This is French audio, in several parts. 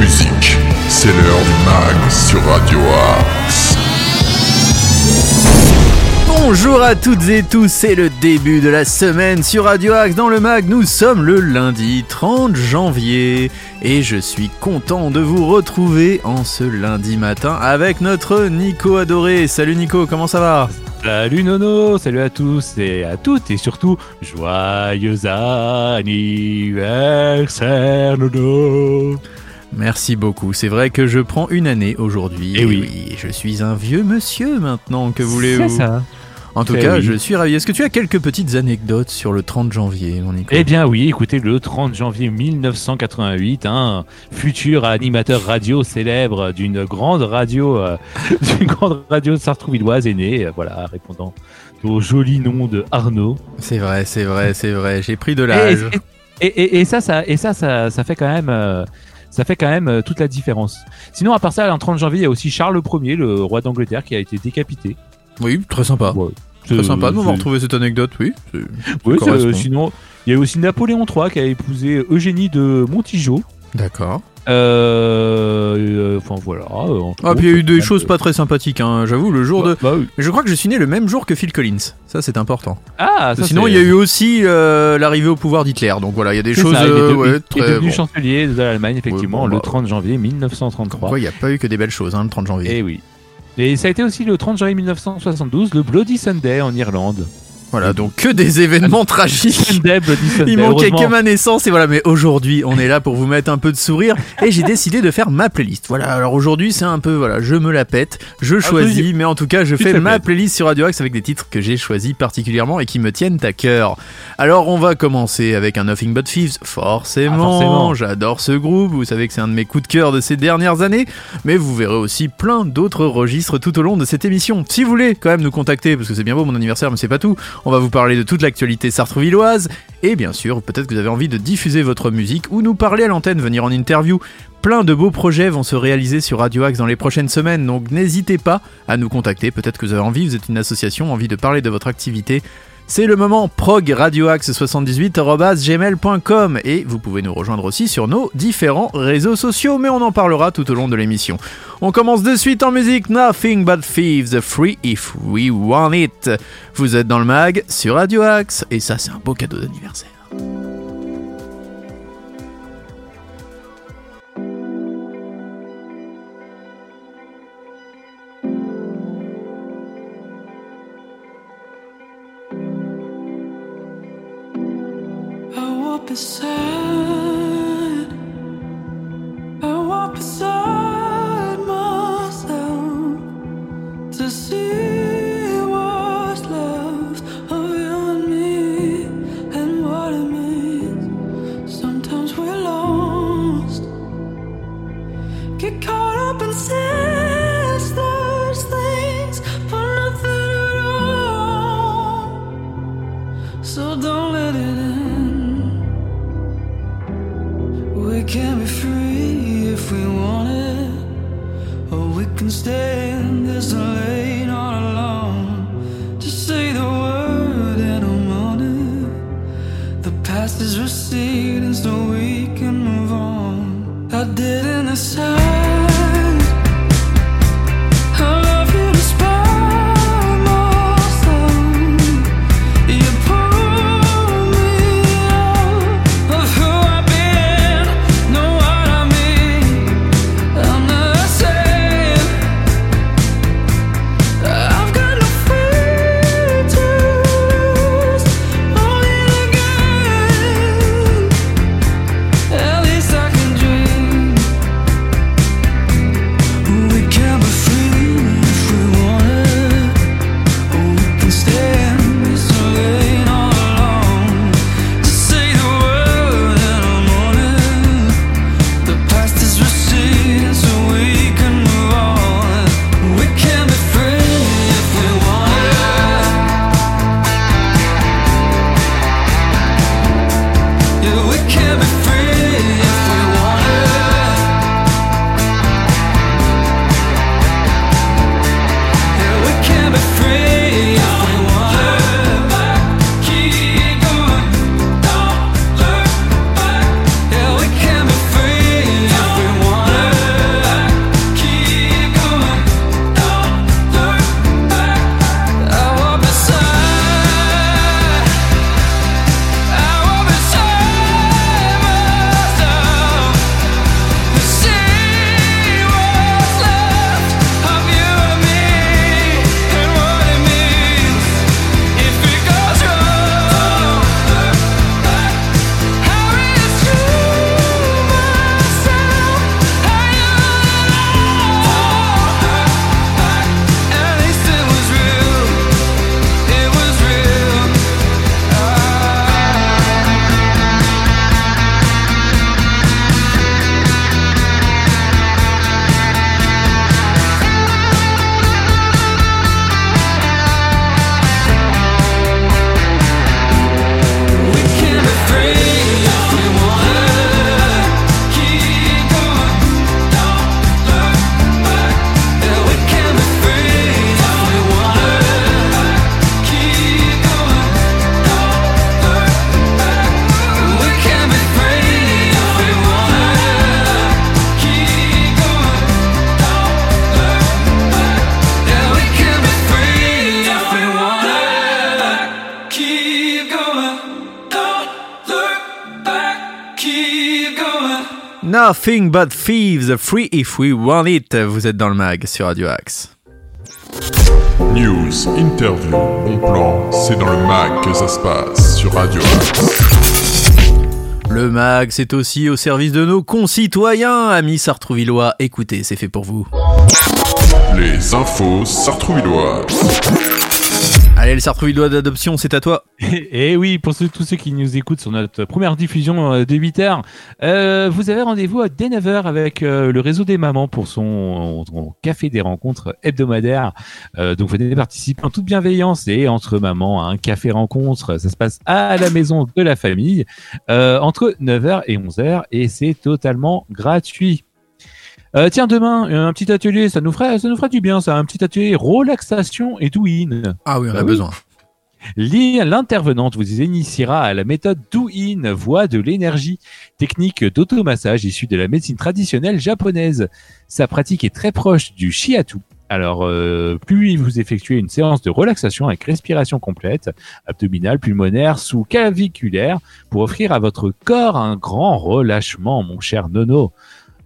musique. C'est l'heure du mag sur Radio Axe. Bonjour à toutes et tous, c'est le début de la semaine sur Radio Axe dans le mag. Nous sommes le lundi 30 janvier et je suis content de vous retrouver en ce lundi matin avec notre Nico adoré. Salut Nico, comment ça va? Salut Nono, salut à tous et à toutes et surtout joyeux anniversaire Nono. Merci beaucoup. C'est vrai que je prends une année aujourd'hui. Eh oui. je suis un vieux monsieur maintenant. Que voulez-vous? C'est ça. En tout Eh cas, oui. je suis ravi. Est-ce que tu as quelques petites anecdotes sur le 30 janvier, mon Nico? Eh bien oui, écoutez, le 30 janvier 1988, un futur animateur radio célèbre d'une grande radio, euh, d'une grande radio sartrouvilloise est né, euh, voilà, répondant au joli nom de Arnaud. C'est vrai, c'est vrai, c'est vrai. J'ai pris de l'âge. et, et- et ça, ça, et ça, ça, ça fait quand même, euh, ça fait quand même euh, toute la différence. Sinon, à part ça, le 30 janvier, il y a aussi Charles Ier, le roi d'Angleterre, qui a été décapité. Oui, très sympa. Ouais. Très C'est- sympa de m'avoir retrouvé cette anecdote, oui. Oui, correspond. sinon, il y a aussi Napoléon III qui a épousé Eugénie de Montijo. D'accord. Euh, euh, Enfin voilà. euh, Ah, puis il y a eu des euh, choses pas très sympathiques, hein, j'avoue, le jour de... bah, bah oui. Je crois que je suis né le même jour que Phil Collins, ça c'est important. Ah, ça, Sinon il y a eu aussi euh, l'arrivée au pouvoir d'Hitler, donc voilà, il y a des choses... ça, il est, euh, de- ouais, il est très... devenu bon. chancelier de l'Allemagne, effectivement, Ouais, bon, le bah, 30 janvier 1933. Pourquoi il n'y a pas eu que des belles choses, hein, le 30 janvier? Et oui. Et ça a été aussi le 30 janvier 1972, le Bloody Sunday en Irlande. Voilà, donc que des événements tragiques. Il manquait que ma naissance et voilà, mais aujourd'hui on est là pour vous mettre un peu de sourire et j'ai décidé de faire ma playlist. Voilà, alors aujourd'hui c'est un peu, voilà, je me la pète, je choisis, mais en tout cas je fais ma playlist sur Radio Axe avec des titres que j'ai choisis particulièrement et qui me tiennent à cœur. Alors on va commencer avec un Nothing But Thieves, forcément, Ah, forcément. j'adore ce groupe, vous savez que c'est un de mes coups de cœur de ces dernières années, mais vous verrez aussi plein d'autres registres tout au long de cette émission. Si vous voulez quand même nous contacter, parce que c'est bien beau mon anniversaire, mais c'est pas tout, on va vous parler de toute l'actualité sartrouvilloise, et bien sûr, peut-être que vous avez envie de diffuser votre musique ou nous parler à l'antenne, venir en interview. Plein de beaux projets vont se réaliser sur Radio Axe dans les prochaines semaines, donc n'hésitez pas à nous contacter. Peut-être que vous avez envie, vous êtes une association, envie de parler de votre activité. C'est le moment prog radioaxe78@gmail.com et vous pouvez nous rejoindre aussi sur nos différents réseaux sociaux, mais on en parlera tout au long de l'émission. On commence de suite en musique Nothing But Thieves, Free If We Want It. Vous êtes dans le mag sur Radio Axe et ça c'est un beau cadeau d'anniversaire. The sun. didn't I say? Nothing but thieves, free if we want it. Vous êtes dans le mag sur Radio Axe. News, interview, bon plan, c'est dans le mag que ça se passe sur Radio Axe. Le mag, c'est aussi au service de nos concitoyens, amis sartrouvillois. Écoutez, c'est fait pour vous. Les infos sartrouvilloises. Allez, le sartrouvillois d'adoption, c'est à toi. Et oui, pour tous ceux qui nous écoutent sur notre première diffusion euh, de 8 heures, euh, vous avez rendez-vous dès 9 heures avec euh, le réseau des mamans pour son, café des rencontres hebdomadaires. Euh, donc venez participer en toute bienveillance et entre mamans un café rencontre. Ça se passe à la maison de la famille entre 9h et 11h et c'est totalement gratuit. Euh, tiens, demain, un petit atelier, ça nous ferait, ça nous ferait du bien, ça, un petit atelier relaxation et douine. Ah oui, on a Bah oui. besoin. Li- L'intervenante vous initiera à la méthode Do-In, voie de l'énergie, technique d'automassage issue de la médecine traditionnelle japonaise. Sa pratique est très proche du shiatsu. Alors, euh, plus vous effectuez une séance de relaxation avec respiration complète, abdominale, pulmonaire, sous claviculaire, pour offrir à votre corps un grand relâchement, mon cher Nono.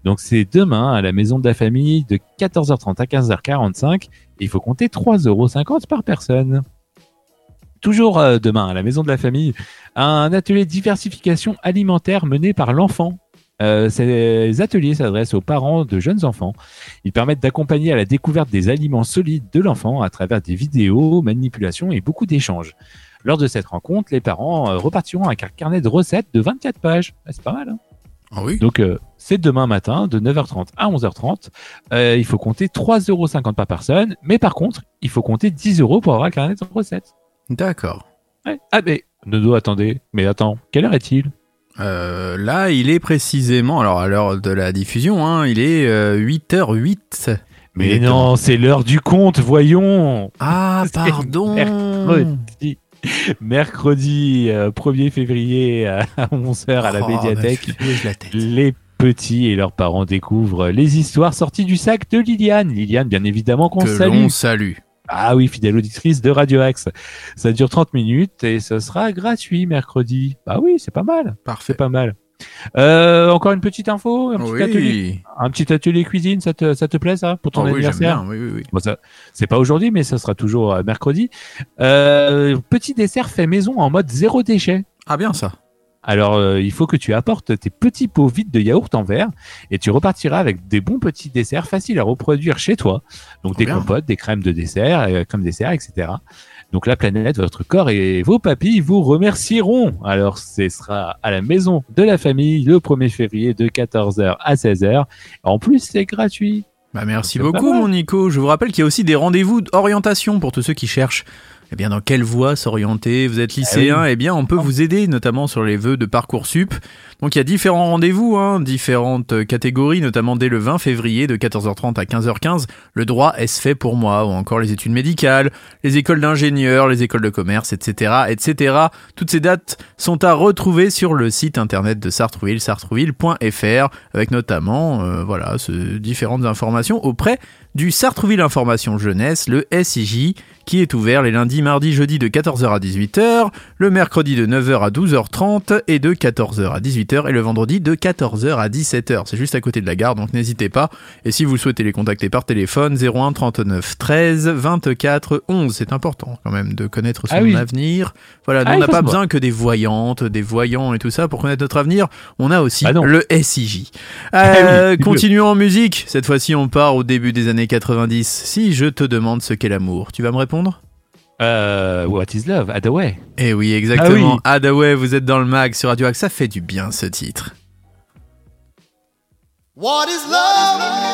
Donc c'est demain à la maison de la famille de 14h30 à 15h45 et il faut compter 3,50€ par personne. Toujours euh, demain à la maison de la famille, un atelier de diversification alimentaire mené par l'enfant. Euh, ces ateliers s'adressent aux parents de jeunes enfants. Ils permettent d'accompagner à la découverte des aliments solides de l'enfant à travers des vidéos, manipulations et beaucoup d'échanges. Lors de cette rencontre, les parents euh, repartiront avec un carnet de recettes de 24 pages. Ah, C'est pas mal, hein Ah oui donc euh, c'est demain matin de 9h30 à 11h30. Euh, il faut compter 3,50€ par personne, mais par contre, il faut compter 10 euros pour avoir un carnet de recettes. D'accord. Ouais. Ah mais Nono, attendez, mais attends, quelle heure est-il? Euh, là, il est précisément, alors à l'heure de la diffusion, hein, il est euh, 8h08. Mais non, c'est l'heure du compte, voyons. Ah, pardon Mercredi, mercredi euh, 1er février à 11h à la Oh, médiathèque. la. Les petits et leurs parents découvrent les histoires sorties du sac de Liliane. Liliane, bien évidemment, qu'on salue. l'on salue. Ah oui, fidèle auditrice de Radio Axe. Ça dure 30 minutes et ce sera gratuit mercredi. Bah oui, c'est pas mal. Parfait. C'est pas mal. Euh, encore une petite info, un petit, Oui. atelier, un petit atelier cuisine, ça te, ça te plaît ça pour ton Oh oui, anniversaire bien. Oui, oui, oui. Bon, ça, c'est pas aujourd'hui, mais ça sera toujours euh, mercredi. Euh, petit dessert fait maison en mode zéro déchet. Ah bien ça. Alors, euh, il faut que tu apportes tes petits pots vides de yaourt en verre et tu repartiras avec des bons petits desserts faciles à reproduire chez toi. Donc, Trop des bien. compotes, des crèmes de dessert, euh, crèmes dessert, etc. Donc, la planète, votre corps et vos papilles vous remercieront. Alors, ce sera à la maison de la famille le 1er février de 14h à 16h. En plus, c'est gratuit. Bah merci beaucoup mon Nico. Je vous rappelle qu'il y a aussi des rendez-vous d'orientation pour tous ceux qui cherchent eh bien dans quelle voie s'orienter? Vous êtes lycéen, eh bien on peut vous aider notamment sur les vœux de Parcoursup. Donc il y a différents rendez-vous, hein, différentes euh, catégories, notamment dès le 20 février de 14h30 à 15h15, le droit est-ce fait pour moi ou encore les études médicales, les écoles d'ingénieurs, les écoles de commerce, etc., etc. Toutes ces dates sont à retrouver sur le site internet de Sartrouville, sartrouville.fr, avec notamment euh, voilà ce- différentes informations auprès du Sartrouville Information Jeunesse, le SIJ, qui est ouvert les lundis, mardis, jeudis de 14h à 18h, le mercredi de 9h à 12h30 et de 14h à 18h et le vendredi de 14h à 17h. C'est juste à côté de la gare, donc n'hésitez pas. Et si vous souhaitez les contacter par téléphone, 01 39 13 24 11. C'est important quand même de connaître son Ah oui. avenir. Voilà, Ah, on n'a pas besoin que des voyantes, des voyants et tout ça pour connaître notre avenir. On a aussi Ah non. le SIJ. Ah Euh, oui, continuons en musique. Cette fois-ci, on part au début des années 90. Si je te demande ce qu'est l'amour, tu vas me répondre? Euh, what is love? Adaway. Eh oui, exactement. Ah Adaway, vous êtes dans le mag sur Radio Axe. Ça fait du bien ce titre. What is love?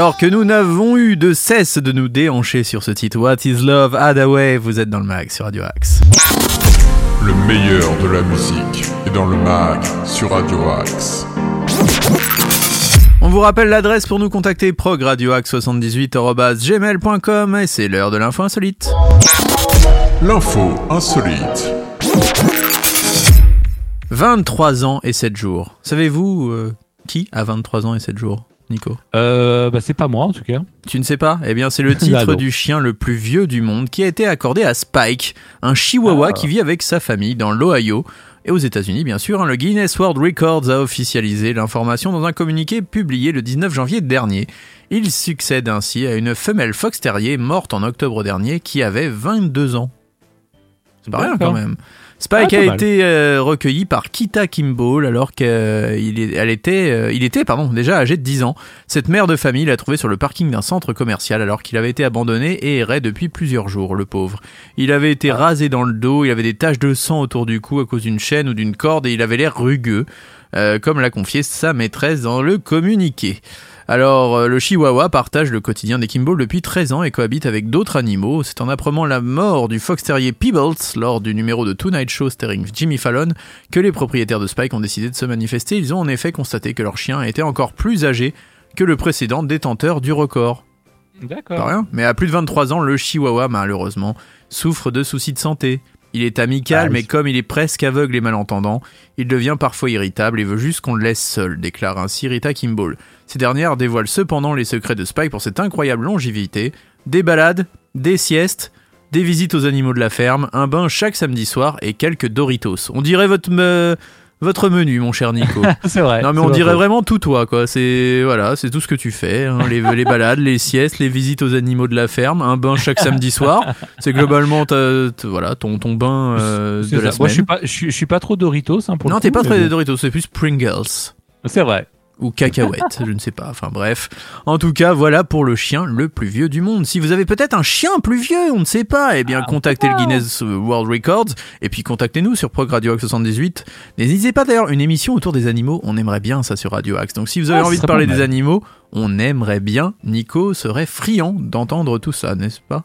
Alors que nous n'avons eu de cesse de nous déhancher sur ce titre What is Love? Hadaway, vous êtes dans le mag sur Radio Axe. Le meilleur de la musique est dans le mag sur Radio Axe. On vous rappelle l'adresse pour nous contacter progradioaxe78.gmail.com et c'est l'heure de l'info insolite. L'info insolite. 23 ans et 7 jours. Savez-vous euh, qui a 23 ans et 7 jours, Nico Euh, bah, c'est pas moi en tout cas. Tu ne sais pas Eh bien, c'est le Ah titre du chien le plus vieux du monde qui a été accordé à Spike, un chihuahua Ah. qui vit avec sa famille dans l'Ohio. Et aux États-Unis, bien sûr, hein, le Guinness World Records a officialisé l'information dans un communiqué publié le 19 janvier dernier. Il succède ainsi à une femelle fox terrier morte en octobre dernier qui avait 22 ans. C'est pas rien quand même. Spike Ah, a mal. été euh, recueilli par Kita Kimball alors qu'il elle était, euh, il était pardon, déjà âgé de 10 ans. Cette mère de famille l'a trouvé sur le parking d'un centre commercial alors qu'il avait été abandonné et errait depuis plusieurs jours, le pauvre. Il avait été rasé dans le dos, il avait des taches de sang autour du cou à cause d'une chaîne ou d'une corde et il avait l'air rugueux, euh, comme l'a confié sa maîtresse dans le communiqué. Alors, euh, le Chihuahua partage le quotidien des Kimball depuis 13 ans et cohabite avec d'autres animaux. C'est en apprenant la mort du fox terrier Peebles lors du numéro de Tonight Show starring Jimmy Fallon que les propriétaires de Spike ont décidé de se manifester. Ils ont en effet constaté que leur chien était encore plus âgé que le précédent détenteur du record. Pas D'accord. rien. Mais à plus de 23 ans, le Chihuahua, malheureusement, souffre de soucis de santé. Il est amical, Ah oui. mais comme il est presque aveugle et malentendant, il devient parfois irritable et veut juste qu'on le laisse seul, déclare ainsi Rita Kimball. Ces dernières dévoilent cependant les secrets de Spike pour cette incroyable longévité. Des balades, des siestes, des visites aux animaux de la ferme, un bain chaque samedi soir et quelques Doritos. On dirait votre, me- votre menu, mon cher Nico. C'est vrai. Non mais on dirait vraiment tout toi quoi. C'est voilà, c'est tout ce que tu fais. hein. Les, les balades, les siestes, les visites aux animaux de la ferme, un bain chaque samedi soir. C'est globalement ta- voilà ton ton bain euh, de la ça. Moi, je suis semaine. pas, je suis, je suis pas trop Doritos. Hein, pour Non, t'es pas très. Doritos, c'est plus Pringles C'est vrai. Ou cacahuètes, je ne sais pas. Enfin bref. En tout cas, voilà pour le chien le plus vieux du monde. Si vous avez peut-être un chien plus vieux, on ne sait pas, eh bien Ah, contactez le Guinness World Records et puis contactez-nous sur Prog Radio Axe 78. N'hésitez pas d'ailleurs une émission autour des animaux, on aimerait bien ça sur Radio Axe. Donc si vous avez Ah, envie de parler des animaux, on aimerait bien. Nico serait friand d'entendre tout ça, n'est-ce pas?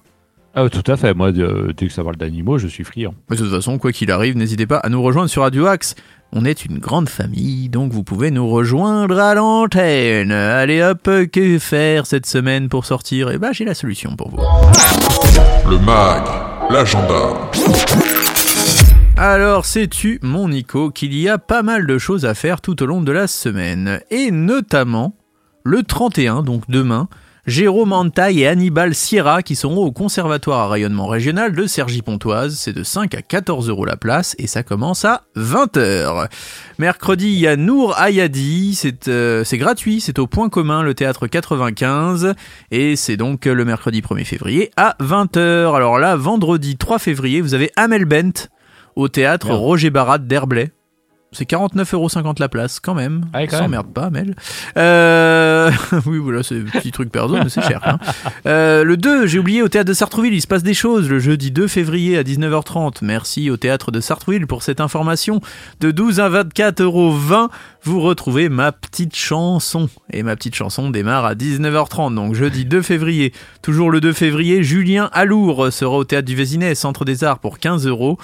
Ah, tout à fait. Moi, de- dès que ça parle d'animaux, je suis friand. Mais de toute façon, quoi qu'il arrive, n'hésitez pas à nous rejoindre sur Radio Axe. On est une grande famille, donc vous pouvez nous rejoindre à l'antenne. Allez hop, que faire cette semaine pour sortir? Eh ben, j'ai la solution pour vous. Le mag, l'agenda. Alors, sais-tu, mon Nico, qu'il y a pas mal de choses à faire tout au long de la semaine? Et notamment, le 31, donc demain, Jérôme Antaille et Hannibal Sierra qui seront au Conservatoire à rayonnement régional de Cergy-Pontoise. C'est de 5 à 14 euros la place et ça commence à 20h. Mercredi, il y a Nour Ayadi, c'est euh, c'est gratuit, c'est au Point Commun, le théâtre 95, et c'est donc le mercredi 1er février à 20h. Alors là, vendredi 3 février, vous avez Amel Bent au théâtre. Roger Barat d'Herblay. C'est 49,50€ la place, quand même. Ah quand même. S'emmerde pas, Mel. Euh... oui, voilà, c'est un petit truc perso, mais c'est cher. hein. Euh, le 2, j'ai oublié, au théâtre de Sartrouville, il se passe des choses. Le jeudi 2 février à 19h30. Merci au théâtre de Sartrouville pour cette information. De 12 à 24,20€, vous retrouvez ma petite chanson. Et ma petite chanson démarre à 19h30, donc jeudi 2 février. Toujours le 2 février, Julien Alour sera au théâtre du Vésinet, Centre des Arts, pour 15 euros.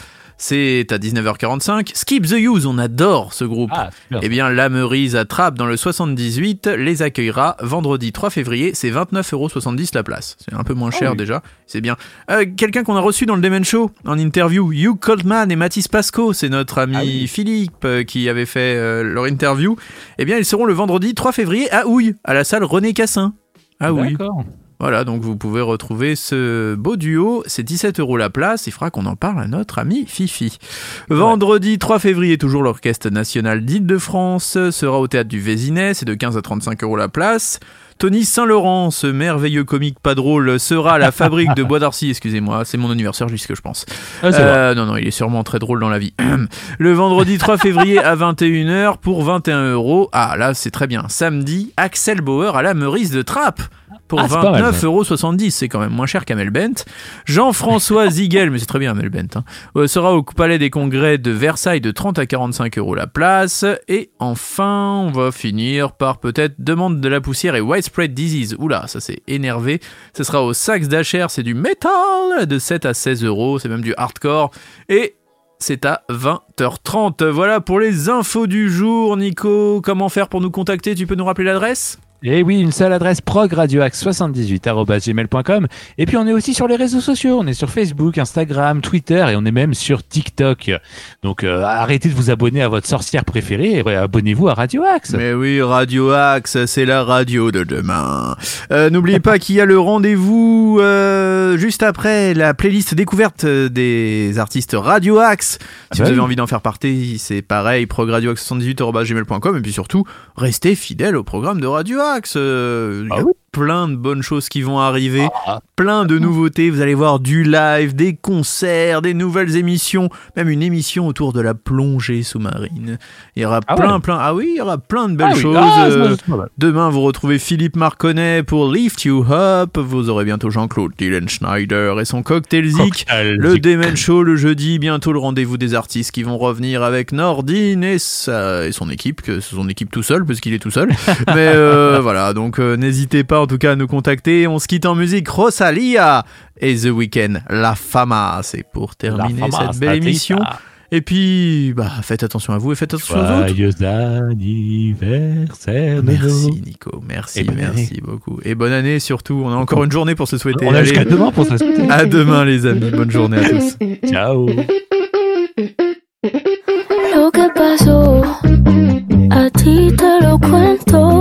C'est à 19h45. Skip the Use, on adore ce groupe. Ah, super. Eh bien, la Meurise à Trappes dans le 78 les accueillera vendredi 3 février. C'est 29,70€ la place. C'est un peu moins cher oui. déjà. C'est bien. Euh, Quelqu'un qu'on a reçu dans le Demen Show en interview, Hugh Coldman et Mathis Pasco, c'est notre ami Ah oui. Philippe euh, qui avait fait euh, leur interview. Eh bien, ils seront le vendredi 3 février à Houille, à la salle René Cassin. Ah oui. D'accord. Voilà, donc vous pouvez retrouver ce beau duo. C'est 17 euros la place. Il faudra qu'on en parle à notre ami Fifi. Vendredi 3 février, toujours l'Orchestre National d'Île-de-France sera au théâtre du Vésinet. C'est de 15 à 35 euros la place. Tony Saint-Laurent, ce merveilleux comique pas drôle, sera à la fabrique de Bois d'Arcy. Excusez-moi, c'est mon anniversaire, juste ce que je pense. Ah. Euh, non, non, il est sûrement très drôle dans la vie. Le vendredi 3 février à 21h pour 21 euros. Ah, là, c'est très bien. Samedi, Axel Bauer à la Meurice de Trappes. Pour Ah, c'est pas mal, ça. 29,70€. C'est quand même moins cher qu'Amel Bent. Jean-François Ziegel, mais c'est très bien Amel Bent, hein, euh, sera au Palais des Congrès de Versailles de 30 à 45 euros la place. Et enfin, on va finir par peut-être Demande de la poussière et Widespread Disease. Oula, ça c'est énervé. Ce sera au Sax d'Acher, c'est du metal de 7 à 16 euros. C'est même du hardcore. Et c'est à 20h30. Voilà pour les infos du jour. Nico, comment faire pour nous contacter? Tu peux nous rappeler l'adresse? Et Eh oui, une seule adresse progradioax78.gmail.com. Et puis on est aussi sur les réseaux sociaux. On est sur Facebook, Instagram, Twitter et on est même sur TikTok. Donc euh, arrêtez de vous abonner à votre sorcière préférée et abonnez-vous à Radio Axe. Mais oui, Radio Axe, c'est la radio de demain. Euh, N'oubliez pas qu'il y a le rendez-vous euh, juste après la playlist découverte des artistes Radio Axe. Si Ah vous bah avez oui. envie d'en faire partie, c'est pareil, progradioaxe78.gmail.com et puis surtout, restez fidèles au programme de Radio Axe. Euh, Il y a Ah. Plein de bonnes choses qui vont arriver, Ah. plein de nouveautés. Vous allez voir du live, des concerts, des nouvelles émissions, même une émission autour de la plongée sous-marine. Il y aura Ah plein, ouais. plein. Ah oui, il y aura plein de belles Ah oui. choses. Euh. Demain, vous retrouvez Philippe Marconnet pour Lift You Up. Vous aurez bientôt Jean-Claude Dylan Schneider et son Cocktail Zik. Le. Demen Show le jeudi, bientôt le rendez-vous des artistes qui vont revenir avec Nordine et, sa- et son équipe, que son équipe tout seul, parce qu'il est tout seul. Mais euh, voilà, donc euh, n'hésitez pas en tout cas à nous contacter. On se quitte en musique Rosalia et The Weeknd, La Fama. C'est pour terminer cette belle émission. Et puis, bah, faites attention à vous et faites attention aux autres. Joyeux anniversaire. Merci Nico, merci, merci beaucoup. Et bonne année surtout, on a encore une journée pour se souhaiter. On a jusqu'à demain pour ça. à demain les amis, bonne journée à tous. Ciao. Lo que pasó, a ti te lo cuento.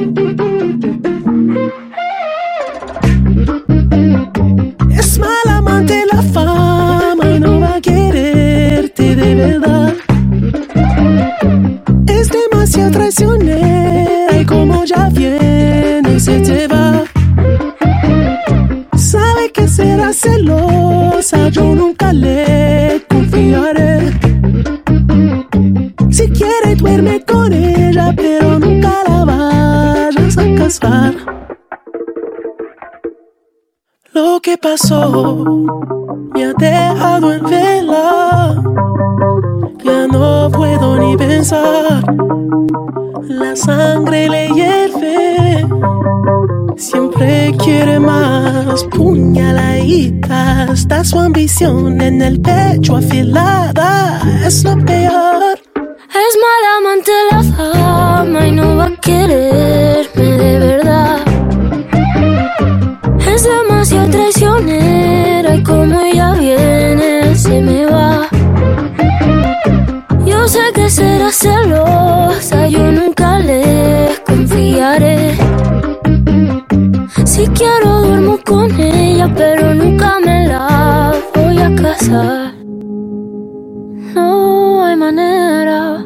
Que pasó me ha dejado en vela. Ya no puedo ni pensar. La sangre le hierve. Siempre quiere más puñaladita. Está su ambición en el pecho afilada. Es lo peor. Es mala amante la fama y no va a quererme traicionera y como ella viene se me va. Yo sé que será celosa, yo nunca le confiaré. Si quiero duermo con ella, pero nunca me la voy a casar. No hay manera